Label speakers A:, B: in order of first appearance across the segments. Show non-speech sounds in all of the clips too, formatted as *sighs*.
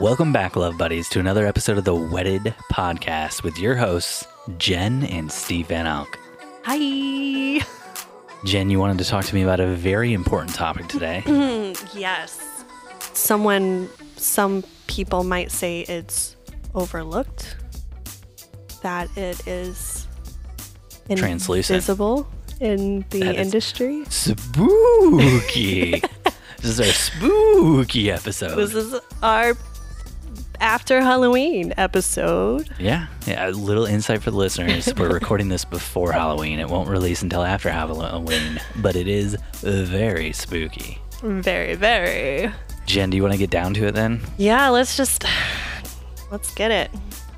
A: Welcome back, love buddies, to another episode of the Wedded Podcast with your hosts, Jen and Steve Van Alk.
B: Hi.
A: Jen, you wanted to talk to me about a very important topic today. *clears throat*
B: Yes. Someone, some people might say it's overlooked, that it is
A: Translucent.
B: visible in the
A: That
B: industry.
A: Spooky. *laughs* this is our spooky episode.
B: This is our after Halloween episode.
A: yeah, yeah. A little insight for the listeners. We're *laughs* recording this before Halloween. It won't release until after Halloween, but it is very spooky.
B: Very, very.
A: Jen, do you want to get down to it then?
B: Yeah, let's just let's get it.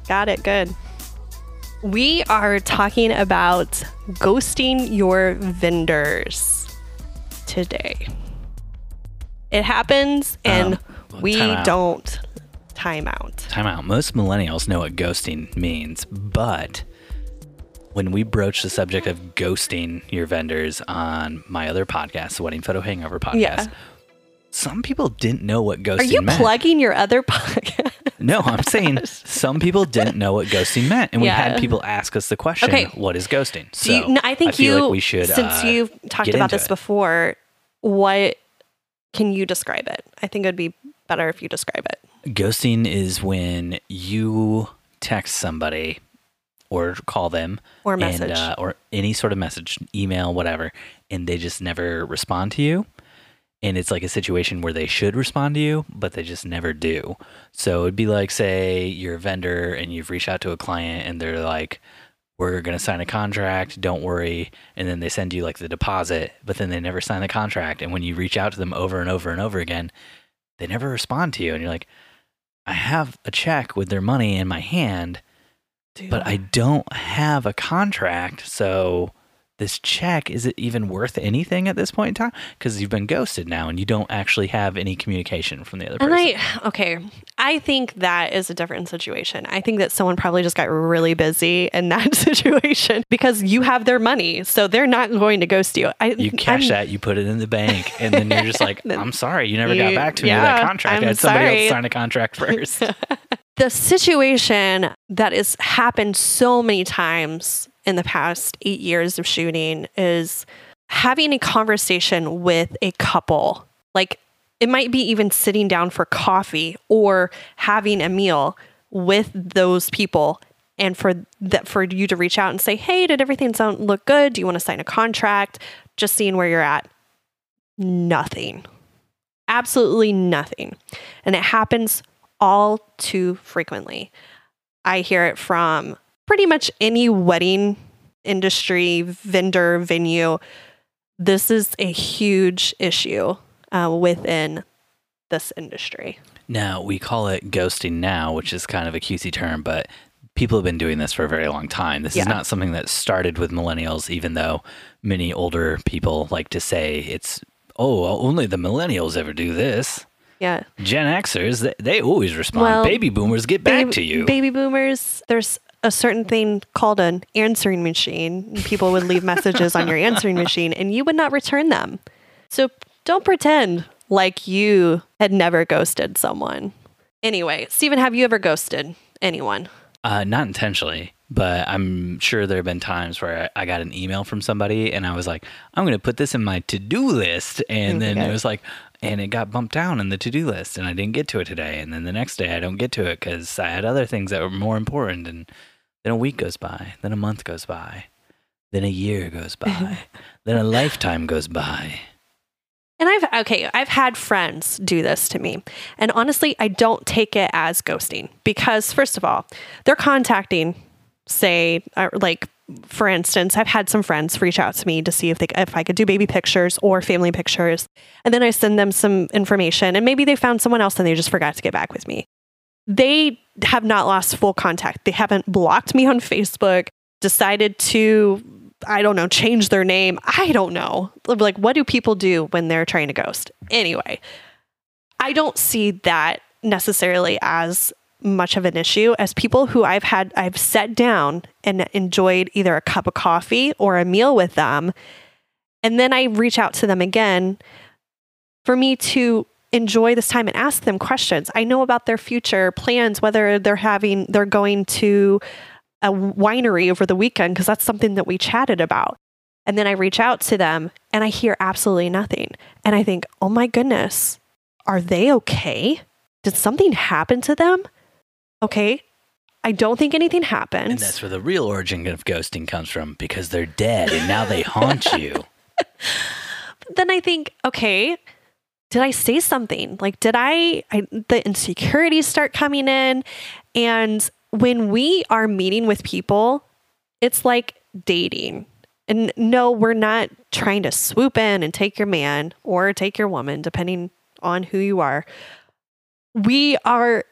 B: Got it. Good. We are talking about ghosting your vendors today. It happens and
A: Um,
B: we don't time out.
A: Time out. Most millennials know what ghosting means, but when we broach the subject of ghosting your vendors on my other podcast, the Wedding Photo Hangover podcast,
B: Yeah.
A: some people didn't know what ghosting
B: Are you
A: meant.
B: plugging your other podcast?
A: no, I'm saying *laughs* some people didn't know what ghosting meant, and we had people ask us the question,
B: Okay.
A: "What is ghosting?" So
B: you, no, I think
A: feel
B: you
A: like we should.
B: since
A: uh,
B: you've talked about this
A: it.
B: before, what can you describe it? I think it would be better if you describe it.
A: Ghosting is when you text somebody or call them
B: Or
A: and,
B: message.
A: uh, or any sort of message, email, whatever, and they just never respond to you. And it's like a situation where they should respond to you, but they just never do. So it'd be like, say, you're a vendor and you've reached out to a client and they're like, we're going to sign a contract, don't worry. And then they send you like the deposit, but then they never sign the contract. And when you reach out to them over and over and over again, they never respond to you. And you're like, I have a check with their money in my hand, but I don't have a contract. So this check, is it even worth anything at this point in time? Because you've been ghosted now and you don't actually have any communication from the other
B: And
A: person.
B: I, okay, I think that is a different situation. I think that someone probably just got really busy in that *laughs* situation because you have their money, so they're not going to ghost you. I,
A: you cash
B: I'm-
A: that, you put it in the bank, and then you're just like, *laughs* I'm sorry, you never got back to me with that contract. I
B: I'm
A: had somebody
B: sorry.
A: else sign a contract *laughs* first.
B: The situation that has happened so many times in the past eight years of shooting is having a conversation with a couple. Like it might be even sitting down for coffee or having a meal with those people and for that for you to reach out and say, "Hey, did everything sound look good? Do you want to sign a contract?" Just seeing where you're at. Nothing. Absolutely nothing. And it happens all too frequently. I hear it from pretty much any wedding industry, vendor, venue. This is a huge issue uh, within this industry.
A: Now, we call it ghosting now, which is kind of a cutesy term, but people have been doing this for a very long time. This
B: Yeah.
A: is not something that started with millennials, even though many older people like to say it's, oh, only the millennials ever do this.
B: Yeah.
A: Gen Xers, they, they always respond.
B: Well,
A: Baby boomers get back
B: Baby-
A: to you.
B: Baby boomers, there's a certain thing called an answering machine. People would leave messages on your answering machine and you would not return them. So don't pretend like you had never ghosted someone. Anyway, Stephen, have you ever ghosted anyone?
A: Uh, not intentionally, but I'm sure there have been times where I, got an email from somebody and I was like, I'm going to put this in my to do list. And then
B: Okay.
A: it was like, and it got bumped down in the to do list and I didn't get to it today. And then the next day I don't get to it because I had other things that were more important. And then a week goes by, then a month goes by, then a year goes by, *laughs* then a lifetime goes by.
B: And I've okay, I've had friends do this to me. And honestly, I don't take it as ghosting because first of all, they're contacting say uh, like for instance, I've had some friends reach out to me to see if they if I could do baby pictures or family pictures. And then I send them some information and maybe they found someone else and they just forgot to get back with me. They have not lost full contact. They haven't blocked me on Facebook, decided to I don't know, change their name. I don't know. Like, what do people do when they're trying to ghost? Anyway, I don't see that necessarily as much of an issue as people who I've had, I've sat down and enjoyed either a cup of coffee or a meal with them. And then I reach out to them again for me to enjoy this time and ask them questions. I know about their future plans, whether they're having, they're going to a winery over the weekend, because that's something that we chatted about. And then I reach out to them and I hear absolutely nothing. And I think, oh my goodness, are they okay? Did something happen to them? Okay. I don't think anything happened.
A: And that's where the real origin of ghosting comes from because they're dead and now they haunt you. *laughs*
B: then I think, okay, did I say something? Like, did I, I, the insecurities start coming in? And when we are meeting with people, it's like dating. And no, we're not trying to swoop in and take your man or take your woman, depending on who you are. We are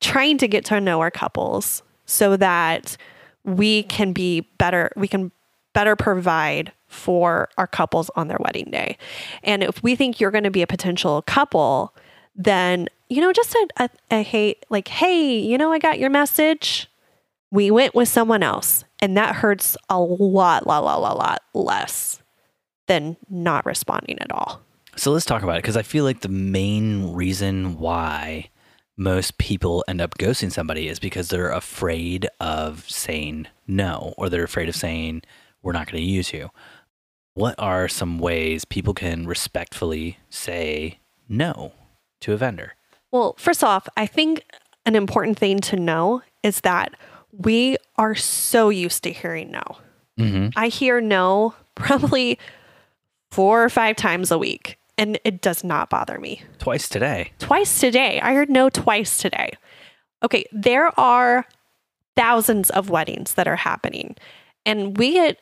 B: trying to get to know our couples so that we can be better, we can better provide for our couples on their wedding day. And if we think you're going to be a potential couple, then, you know, just a, a, a hey, like, hey, you know, I got your message. We went with someone else. And that hurts a lot, lot, lot, lot, lot less than not responding at all.
A: So let's talk about it because I feel like the main reason why most people end up ghosting somebody is because they're afraid of saying no or they're afraid of saying, we're not going to use you. What are some ways people can respectfully say no to a vendor?
B: Well, first off, I think an important thing to know is that we are so used to hearing no.
A: Mm-hmm.
B: I hear no probably four or five times a week, and it does not bother me.
A: Twice today.
B: Twice today. I heard no twice today. Okay, there are thousands of weddings that are happening, and we get,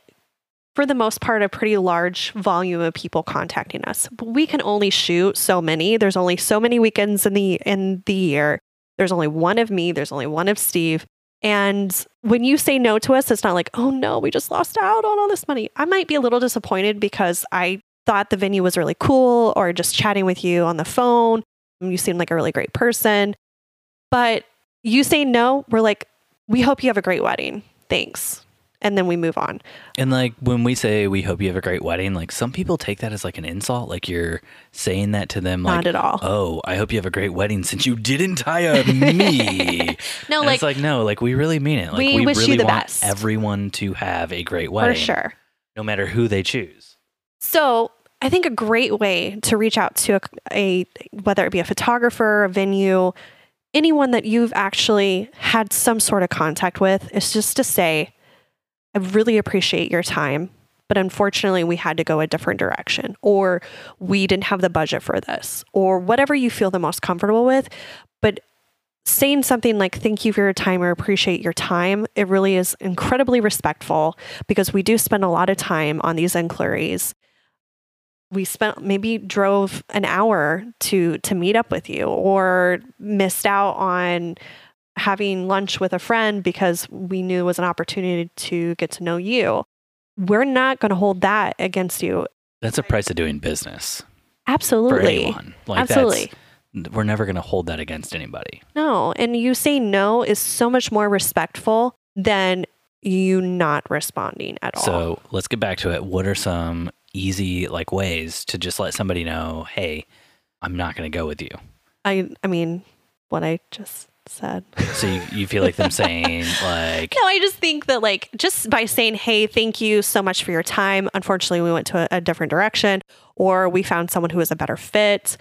B: for the most part, a pretty large volume of people contacting us. But we can only shoot so many. There's only so many weekends in the in the year. There's only one of me. There's only one of Steve. And when you say no to us, it's not like, oh no, we just lost out on all this money. I might be a little disappointed because I thought the venue was really cool or just chatting with you on the phone. You seem like a really great person. But you say no, we're like, we hope you have a great wedding. Thanks. And then we move on.
A: And like when we say we hope you have a great wedding, like some people take that as like an insult. Like you're saying that to them like
B: Not at all.
A: Oh, I hope you have a great wedding since you didn't hire *laughs* me.
B: No,
A: And
B: like,
A: it's like no, like we really mean it. Like
B: we wish you
A: really
B: the
A: want
B: best.
A: everyone to have a great wedding, for
B: sure.
A: No matter who they choose.
B: So I think a great way to reach out to a, a whether it be a photographer, a venue, anyone that you've actually had some sort of contact with is just to say, I really appreciate your time, but unfortunately we had to go a different direction, or we didn't have the budget for this, or whatever you feel the most comfortable with. But saying something like thank you for your time or appreciate your time it really is incredibly respectful because we do spend a lot of time on these inquiries we spent maybe drove an hour to to meet up with you or missed out on having lunch with a friend because we knew it was an opportunity to get to know you we're not going to hold that against you
A: That's a price of doing business Absolutely. for
B: absolutely
A: anyone. Like
B: absolutely
A: that's we're never gonna hold that against anybody.
B: no and you say no is so much more respectful than you not responding at all
A: So let's get back to it. What are some easy like ways to just let somebody know, hey, I'm not gonna go with you.
B: i i mean what i just said
A: So you, you feel like them saying *laughs* like
B: No, I just think that like just by saying, "Hey, thank you so much for your time." Unfortunately, we went to a, a different direction, or we found someone who was a better fit.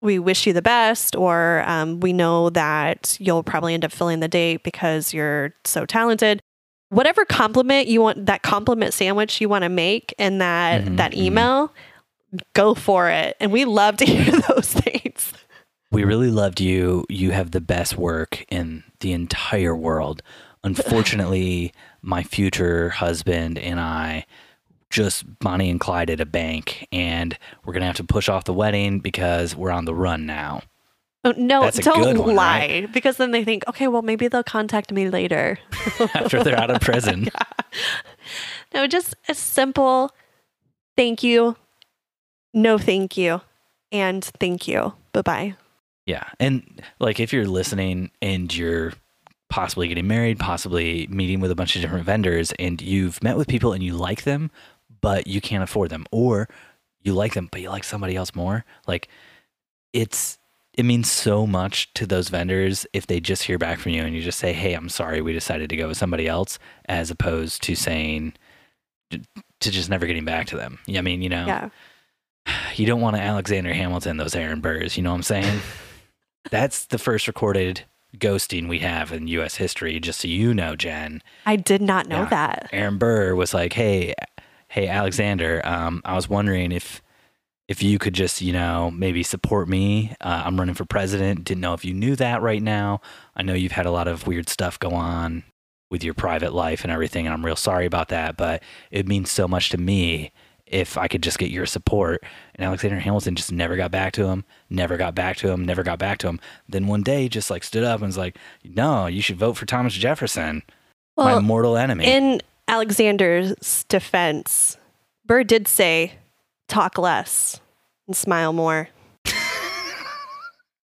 B: We wish you the best, or um, we know that you'll probably end up filling the date because you're so talented. Whatever compliment you want, that compliment sandwich you want to make in that
A: Mhm,
B: that
A: mhm.
B: email, go for it. And we love to *laughs* hear those things.
A: We really loved you. You have the best work in the entire world. Unfortunately, *laughs* my future husband and I just Bonnie and Clyde at a bank, and we're gonna have to push off the wedding because we're on the run now.
B: Oh, no, don't
A: one,
B: lie because then they think, okay, well, maybe they'll contact me later. *laughs*
A: After they're out of prison, *laughs*
B: No, just a simple thank you, no thank you, and thank you. Bye bye.
A: Yeah. And like if you're listening and you're possibly getting married, possibly meeting with a bunch of different vendors and you've met with people and you like them, but you can't afford them or you like them but you like somebody else more, like it's it means so much to those vendors if they just hear back from you and you just say, "Hey, I'm sorry, we decided to go with somebody else," as opposed to saying to just never getting back to them. I mean, you know,
B: Yeah. *sighs*
A: you don't want to Alexander Hamilton those Aaron Burrs. You know what I'm saying? *laughs* That's the first recorded ghosting we have in U.S. history. Just so you know, Jen,
B: I did not know
A: Yeah.
B: that.
A: Aaron Burr was like, "Hey, hey, Alexander, um, I was wondering if if you could just, you know, maybe support me. Uh, I'm running for president. Didn't know if you knew that right now. I know you've had a lot of weird stuff go on with your private life and everything, and I'm real sorry about that. But it means so much to me." If I could just get your support. And Alexander Hamilton just never got back to him, never got back to him, never got back to him. Then one day just like stood up and was like, No, you should vote for Thomas Jefferson, my mortal enemy.
B: in Alexander's defense, Burr did say, talk less and smile more. *laughs*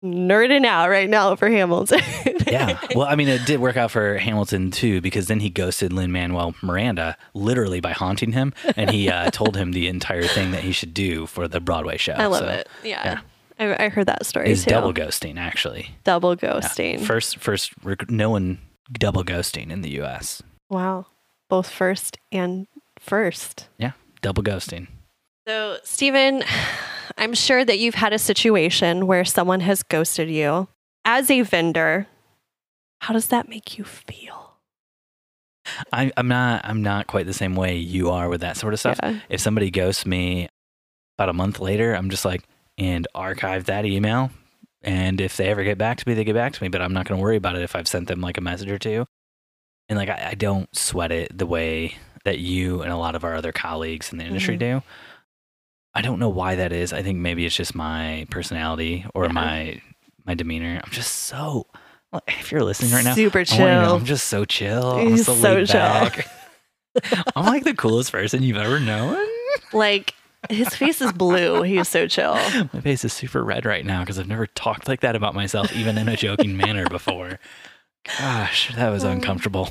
B: Nerding out right now for Hamilton. *laughs*
A: yeah. *laughs* Well, I mean, it did work out for Hamilton too, because then he ghosted Lin Manuel Miranda literally by haunting him, and he uh, *laughs* told him the entire thing that he should do for the Broadway show.
B: I love
A: So
B: it. Yeah. I, I heard that story
A: It's
B: too.
A: double ghosting, actually.
B: double
A: Yeah.
B: ghosting.
A: First, first, rec- no one double ghosting in the U.S.
B: wow. Both first and first.
A: Yeah, double ghosting.
B: So, Stephen, *sighs* I'm sure that you've had a situation where someone has ghosted you. As a vendor, how does that make you feel?
A: I, I'm not. I'm not quite the same way you are with that sort of stuff.
B: Yeah.
A: If somebody ghosts me about a month later, I'm just like, and archive that email. And if they ever get back to me, they get back to me. But I'm not going to worry about it if I've sent them like a message or two. And like, I, I don't sweat it the way that you and a lot of our other colleagues in the industry
B: Mhm.
A: do. I don't know why that is. I think maybe it's just my personality or
B: Yeah.
A: my my demeanor. I'm just so. *laughs* If you're listening right now,
B: Super
A: you know
B: chill.
A: I'm just so chill. I'm so,
B: so
A: laid
B: chill.
A: back. *laughs* *laughs* I'm like the coolest person you've ever known.
B: Like his face is blue. He's so chill.
A: My face is super red right now because I've never talked like that about myself, even in a joking manner before. Gosh, that was uncomfortable.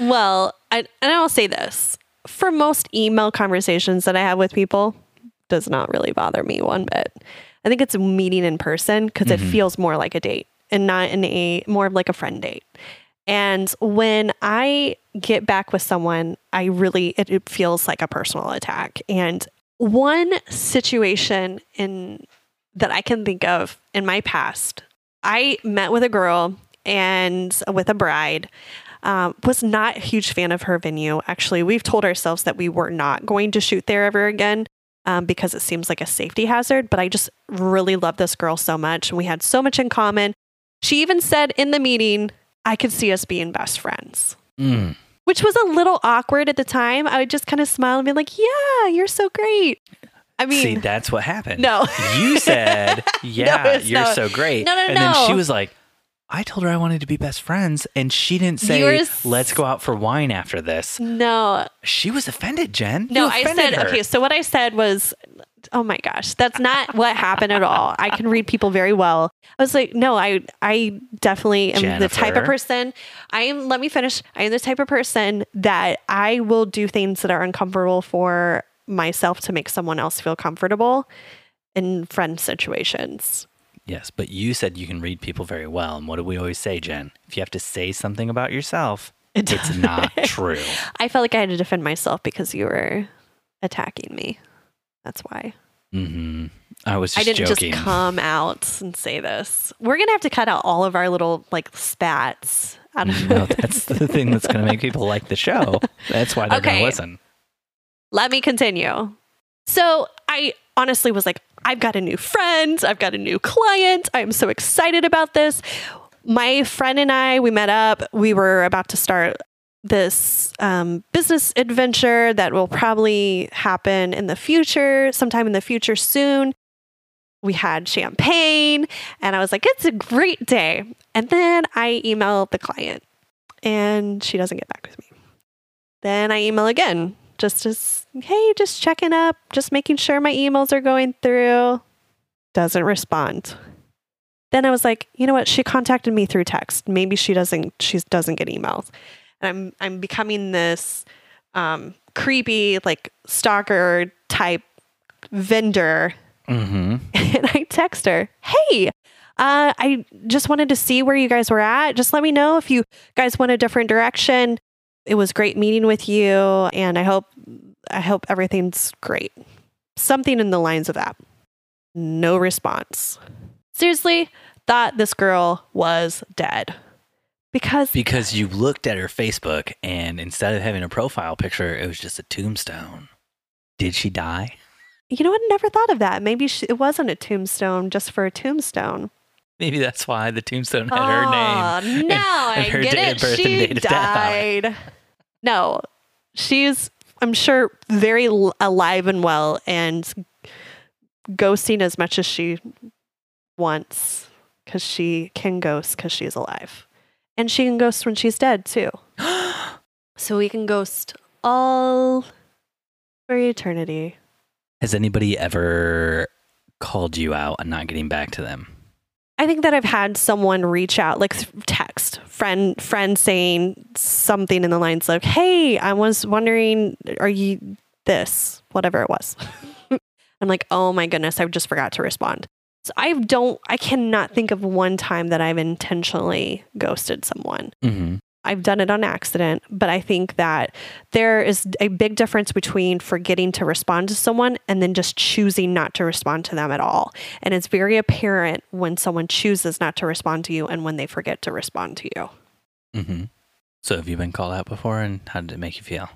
B: Well, I, and I will say this for most email conversations that I have with people, does not really bother me one bit. I think it's a meeting in person because it
A: Mhm.
B: feels more like a date and not in a more of like a friend date. And when I get back with someone, I really it, it feels like a personal attack. And one situation in that I can think of in my past, I met with a girl and with a bride um, was not a huge fan of her venue. Actually, we've told ourselves that we were not going to shoot there ever again um, because it seems like a safety hazard. But I just really love this girl so much. And we had so much in common. She even said in the meeting, I could see us being best friends,
A: Mm.
B: which was a little awkward at the time. I would just kind of smile and be like, Yeah, you're so great. I mean,
A: See, that's what happened.
B: no.
A: You said, *laughs* yeah,
B: it's
A: you're
B: not.
A: so great.
B: No, no,
A: and then she was like, I told her I wanted to be best friends, and she didn't say, let's go out for wine after this.
B: no,
A: She was offended, Jen.
B: No, I said,
A: her.
B: okay, so what I said was, oh my gosh, that's not what happened at all. I can read people very well. I was like, no, I, I definitely am the type of person. I am, let me finish. I am the type of person that I will do things that are uncomfortable for myself to make someone else feel comfortable in friend situations.
A: Yes, but you said you can read people very well. And what do we always say, Jen? If you have to say something about yourself, it's not true. *laughs*
B: I felt like I had to defend myself because you were attacking me. That's why.
A: hmm I was just
B: I didn't
A: joking.
B: just come out and say this. We're gonna have to cut out all of our little like spats. Out of
A: no, *laughs* that's the thing that's going to make people like the show. That's why they're gonna listen.
B: Let me continue. So I honestly was like, I've got a new friend. I've got a new client. I'm so excited about this. My friend and I, we met up. We were about to start this um, business adventure that will probably happen in the future, sometime in the future soon. We had champagne, and I was like, it's a great day. And then I email the client, and she doesn't get back with me. Then I email again, just as, hey, just checking up, just making sure my emails are going through. Doesn't respond. Then I was like, you know what? She contacted me through text. Maybe she doesn't. She doesn't get emails. And I'm I'm becoming this um, creepy like stalker type vendor
A: Mm-hmm. *laughs*
B: And I text her, Hey, uh, I just wanted to see where you guys were at. Just let me know if you guys went a different direction. It was great meeting with you, and I hope I hope everything's great. Something in the lines of that. No response. Seriously, thought this girl was dead. Because
A: Because you looked at her Facebook and instead of having a profile picture, it was just a tombstone. Did she die?
B: you know what? I never thought of that. Maybe she, it wasn't a tombstone just for a tombstone.
A: Maybe that's why the tombstone had her name.
B: Oh, now
A: and
B: I
A: her
B: get
A: date
B: it.
A: of birth and
B: she
A: date of death
B: died. No, she's, I'm sure, very alive and well and ghosting as much as she wants because she can ghost because she's alive. And she can ghost when she's dead too. *gasps* So we can ghost all for eternity.
A: Has anybody ever called you out on not getting back to them?
B: I think that I've had someone reach out, like text friend friend saying something in the lines like, "Hey, I was wondering, are you this whatever it was?" *laughs* I'm like, "Oh my goodness, I just forgot to respond." So I don't, I cannot think of one time that I've intentionally ghosted someone.
A: Mm-hmm.
B: I've done it on accident, but I think that there is a big difference between forgetting to respond to someone and then just choosing not to respond to them at all. And it's very apparent when someone chooses not to respond to you and when they forget to respond to you.
A: Mm-hmm. So have you been called out before and how did it make you feel?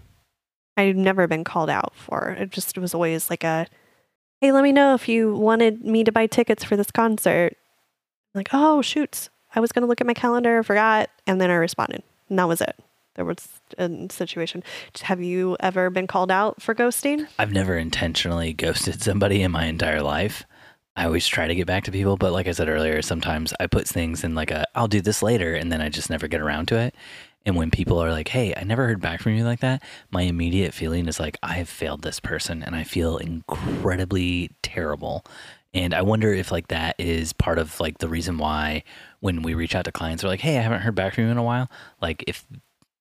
B: I've never been called out for it. Just it was always like a, hey, let me know if you wanted me to buy tickets for this concert. Like, oh, shoots. I was going to look at my calendar, forgot. And then I responded. And that was it. There was a situation. Have you ever been called out for ghosting?
A: I've never intentionally ghosted somebody in my entire life. I always try to get back to people, but like I said earlier, sometimes I put things in like a I'll do this later and then I just never get around to it. And when people are like, "Hey, I never heard back from you like that," my immediate feeling is like I have failed this person and I feel incredibly terrible. And I wonder if like that is part of like the reason why when we reach out to clients they're like, "Hey, I haven't heard back from you in a while." Like if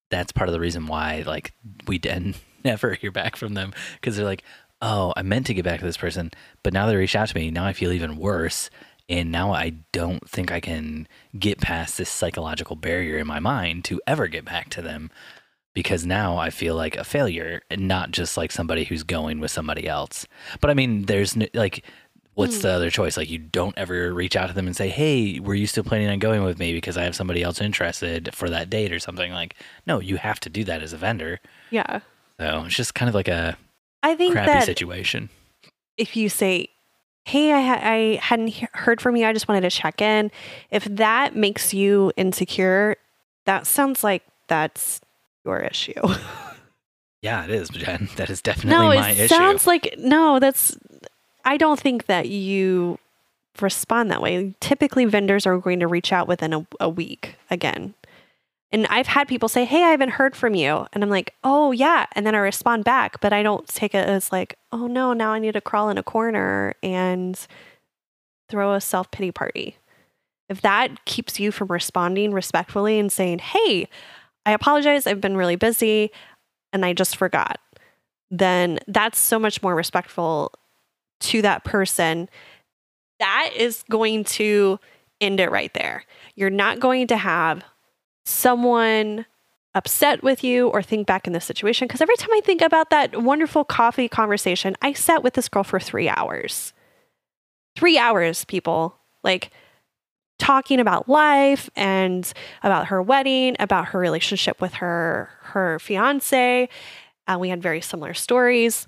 A: that's part of the reason why like we then *laughs* never hear back from them because they're like, oh, I meant to get back to this person, but now they reached out to me. Now I feel even worse. And now I don't think I can get past this psychological barrier in my mind to ever get back to them because now I feel like a failure and not just like somebody who's going with somebody else. But I mean, there's like, what's the hmm. other choice? Like, you don't ever reach out to them and say, hey, were you still planning on going with me because I have somebody else interested for that date or something? Like, no, you have to do that as a vendor.
B: Yeah.
A: So it's just kind of like a
B: I think
A: crappy situation.
B: if you say, hey, I, ha- I hadn't he- heard from you, I just wanted to check in, if that makes you insecure, that sounds like that's your issue. *laughs*
A: Yeah, it is, Jen. That is
B: no,
A: definitely my issue.
B: it sounds like, no, that's, I don't think that you respond that way. Typically, vendors are going to reach out within a, a week again. And I've had people say, Hey, I haven't heard from you. And I'm like, Oh, yeah. And then I respond back, but I don't take it as like, Oh, no, now I need to crawl in a corner and throw a self pity party. If that keeps you from responding respectfully and saying, Hey, I apologize. I've been really busy and I just forgot, then that's so much more respectful to that person. That is going to end it right there. You're not going to have someone upset with you or think back in this situation. Because every time I think about that wonderful coffee conversation, I sat with this girl for three hours. Three hours, people. Like, talking about life and about her wedding, about her relationship with her her fiance. Uh, we had very similar stories.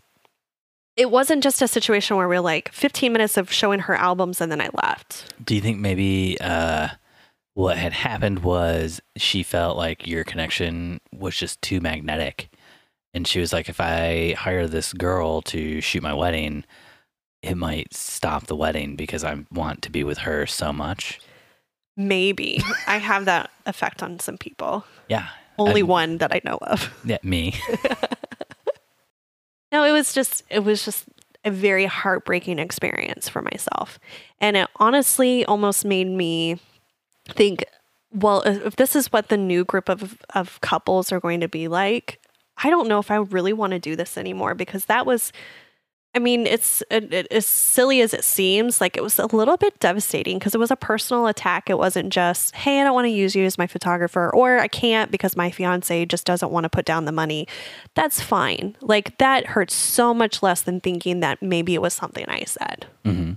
B: It wasn't just a situation where we are like 15 minutes of showing her albums and then I left.
A: Do you think maybe uh, what had happened was she felt like your connection was just too magnetic? And she was like, if I hire this girl to shoot my wedding, it might stop the wedding because I want to be with her so much.
B: Maybe I have that effect on some people.
A: Yeah.
B: Only
A: I'm-
B: one that I know of.
A: Yeah, me. *laughs* *laughs*
B: No, it was just it was just a very heartbreaking experience for myself. And it honestly almost made me think, well, if this is what the new group of of couples are going to be like, I don't know if I really want to do this anymore because that was I mean, it's it, it, as silly as it seems. Like it was a little bit devastating because it was a personal attack. It wasn't just, "Hey, I don't want to use you as my photographer," or "I can't because my fiance just doesn't want to put down the money." That's fine. Like that hurts so much less than thinking that maybe it was something I said.
A: Mm-hmm.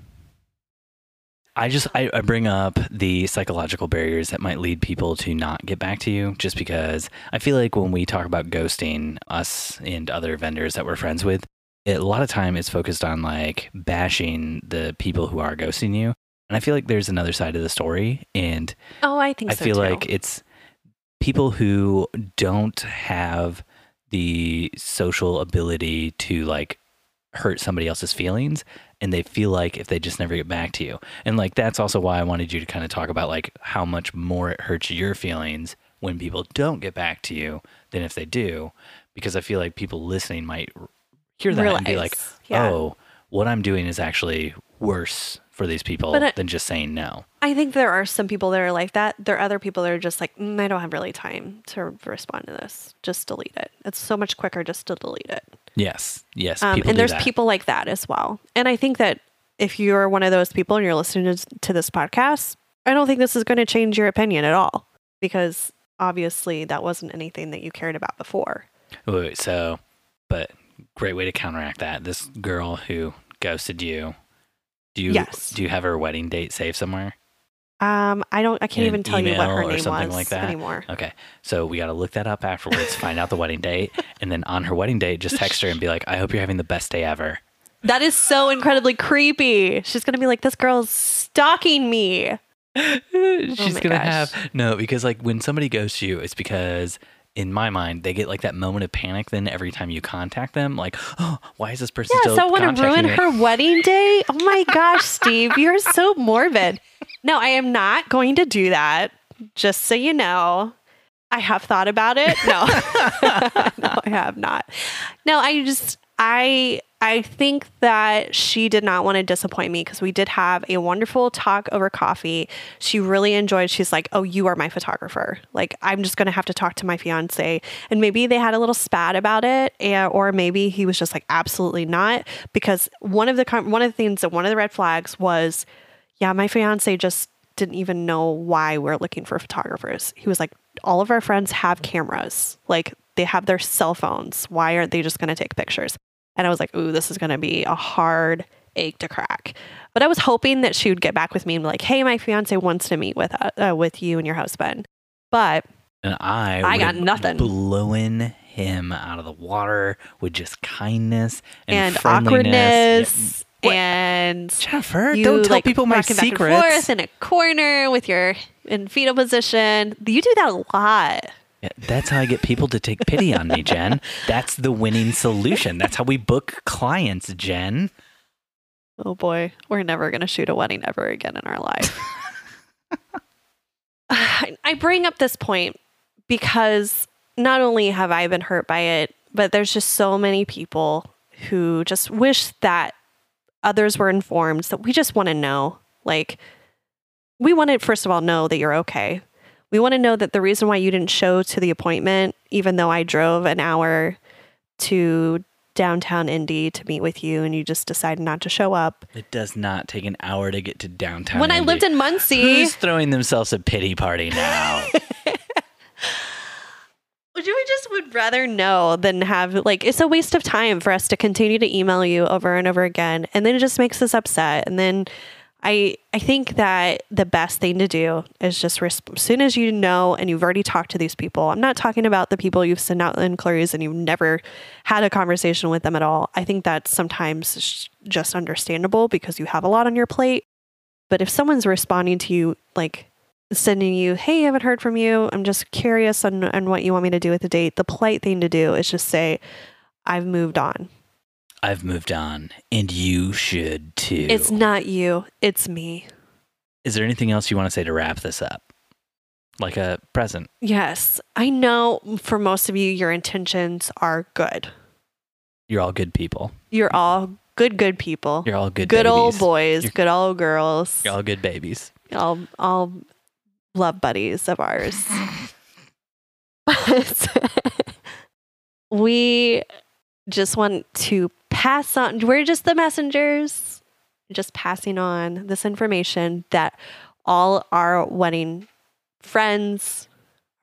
A: I just I, I bring up the psychological barriers that might lead people to not get back to you, just because I feel like when we talk about ghosting, us and other vendors that we're friends with, it, a lot of time it's focused on like bashing the people who are ghosting you, and I feel like there's another side of the story, and
B: Oh, I think
A: I
B: so
A: feel
B: too.
A: like it's people who don't have the social ability to like hurt somebody else's feelings and they feel like if they just never get back to you. And like that's also why I wanted you to kind of talk about like how much more it hurts your feelings when people don't get back to you than if they do because I feel like people listening might hear that and be like,
B: "Oh, yeah.
A: "Oh, what I'm doing is actually worse for these people
B: I-
A: than just saying no."
B: I think there are some people that are like that. There are other people that are just like, mm, I don't have really time to respond to this. Just delete it. It's so much quicker just to delete it.
A: Yes. Yes,
B: Um, and there's
A: that.
B: people like that as well. And I think that if you're one of those people and you're listening to, to this podcast, I don't think this is going to change your opinion at all because obviously that wasn't anything that you cared about before.
A: Wait, so, but great way to counteract that. This girl who ghosted you, do you
B: Yes.
A: do you have her wedding date saved somewhere?
B: Um, I don't. I can't even tell you what her name
A: something
B: was
A: like that?
B: anymore.
A: Okay, so we got to look that up afterwards, find out the wedding date, and then on her wedding date, just text her and be like, "I hope you're having the best day ever."
B: That is so incredibly creepy. She's gonna be like, "This girl's stalking me." *laughs*
A: She's
B: Oh
A: gonna
B: gosh.
A: have no because like when somebody goes to you, it's because in my mind they get like that moment of panic. Then every time you contact them, like, "Oh, why is this person
B: Yeah, so want to ruin
A: me?"
B: her wedding day? Oh my gosh, Steve, you're so morbid. No, I am not going to do that. Just so you know, I have thought about it. No, *laughs* no, I have not. No, I just I I think that she did not want to disappoint me because we did have a wonderful talk over coffee. She really enjoyed. She's like, "Oh, you are my photographer. Like, I'm just gonna have to talk to my fiance." And maybe they had a little spat about it, and, or maybe he was just like, "Absolutely not," because one of the one of the things that one of the red flags was, yeah, my fiance just didn't even know why we're looking for photographers. He was like, all of our friends have cameras. Like they have their cell phones. Why aren't they just going to take pictures? And I was like, ooh, this is going to be a hard egg to crack. But I was hoping that she would get back with me and be like, hey, my fiance wants to meet with uh, uh, with you and your husband. But
A: And I,
B: I got nothing.
A: Blowing him out of the water with just kindness and,
B: and, awkwardness
A: Yeah.
B: And
A: Jennifer,
B: you
A: don't tell
B: like
A: people my
B: rocking back and
A: secrets.
B: forth in a corner with your in fetal position. You do that a lot.
A: That's how I get people to take pity on me, Jen. That's the winning solution. That's how we book clients, Jen.
B: Oh boy, we're never going to shoot a wedding ever again in our life. *laughs* I bring up this point because not only have I been hurt by it, but there's just so many people who just wish that others were informed that we just want to know. Like, we want to, first of all, know that you're okay. We want to know that the reason why you didn't show to the appointment, even though I drove an hour to downtown Indy to meet with you and you just decided not to show up.
A: It does not take an hour to get to downtown.
B: when I lived in Muncie,
A: Who's throwing themselves a pity party now? *laughs*
B: Would you just would rather know than have like it's a waste of time for us to continue to email you over and over again and then it just makes us upset and then I I think that the best thing to do is just resp- as soon as you know and you've already talked to these people. I'm not talking about the people you've sent out inquiries and you've never had a conversation with them at all. I think that's sometimes sh- just understandable because you have a lot on your plate. But if someone's responding to you like sending you, hey, I haven't heard from you. I'm just curious on, on what you want me to do with the date. The polite thing to do is just say, I've moved on.
A: I've moved on, and you should too.
B: It's not you, it's me.
A: Is there anything else you want to say to wrap this up? Like a present?
B: Yes, I know for most of you, your intentions are good.
A: You're all good people.
B: You're all good, good people.
A: You're all good.
B: good old boys,
A: You're-
B: good old girls,
A: You're all good babies.
B: all, all love buddies of ours. *laughs* But *laughs* we just want to pass on, we're just the messengers, just passing on this information that all our wedding friends,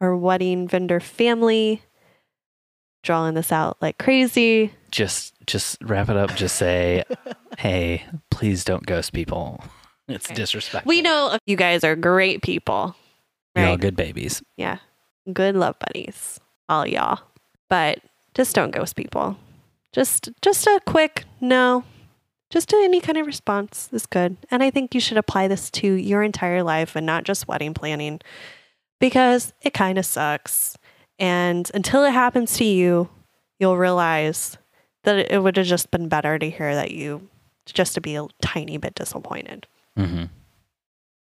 B: our wedding vendor family, drawing this out like crazy.
A: Just just wrap it up. Just say, *laughs* hey, please don't ghost people. It's
B: Okay.
A: disrespectful.
B: We know you guys are great people.
A: You're all
B: Right.
A: good babies.
B: Yeah. Good love buddies. All y'all. But just don't ghost people. Just just a quick no. Just any kind of response is good. And I think you should apply this to your entire life and not just wedding planning because it kind of sucks. And until it happens to you, you'll realize that it would have just been better to hear that you just to be a tiny bit disappointed.
A: hmm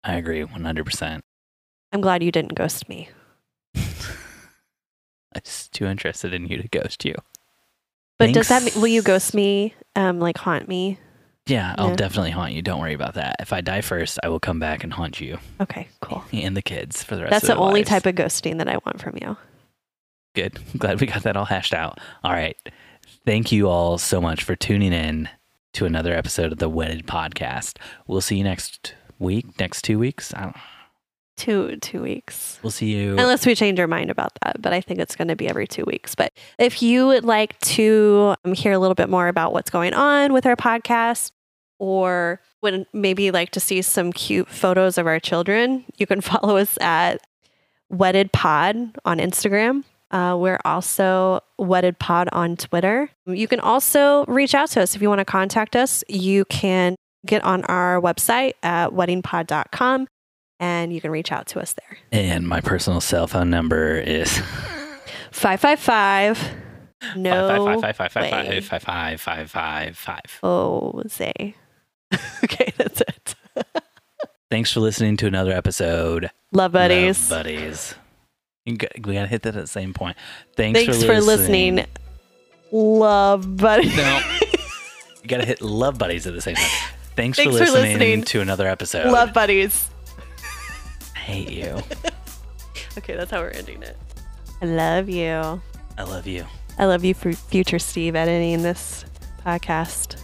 A: I agree 100%.
B: I'm glad you didn't ghost me. *laughs*
A: I'm just too interested in you to ghost you.
B: But does that mean, will you ghost me? Um, like haunt me?
A: Yeah, I'll
B: Yeah.
A: definitely haunt you. Don't worry about that. If I die first, I will come back and haunt you
B: Okay, cool. *laughs*
A: and the kids for the rest
B: That's
A: of
B: the only
A: lives.
B: type of ghosting that I want from you.
A: Good. *laughs* Glad we got that all hashed out. All right. Thank you all so much for tuning in to another episode of the Wedded Podcast. We'll see you next week, next two weeks. I don't,
B: Two two weeks.
A: we'll see you.
B: Unless we change our mind about that, but I think it's going to be every two weeks. But if you would like to um, hear a little bit more about what's going on with our podcast, or would maybe like to see some cute photos of our children, you can *laughs* follow us at Wedded Pod on Instagram. Uh, we're also Wedded Pod on Twitter. You can also reach out to us if you want to contact us. You can get on our website at weddingpod.com and you can reach out to us there.
A: and my personal cell phone number is
B: 555 no
A: five five five five
B: way.
A: five five five five five five.
B: Jose. okay, that's it.
A: Thanks for listening to another episode.
B: Love buddies.
A: Love buddies. Got, we gotta hit that at the same point. Thanks,
B: Thanks
A: for,
B: for listening. Love buddies.
A: No. You gotta hit love buddies at the same time. Thanks,
B: Thanks
A: for,
B: for
A: listening
B: listening.
A: to another episode.
B: Love buddies.
A: I hate you. *laughs*
B: Okay, that's how we're ending it. I love you.
A: I love you.
B: I love you for future Steve editing this podcast.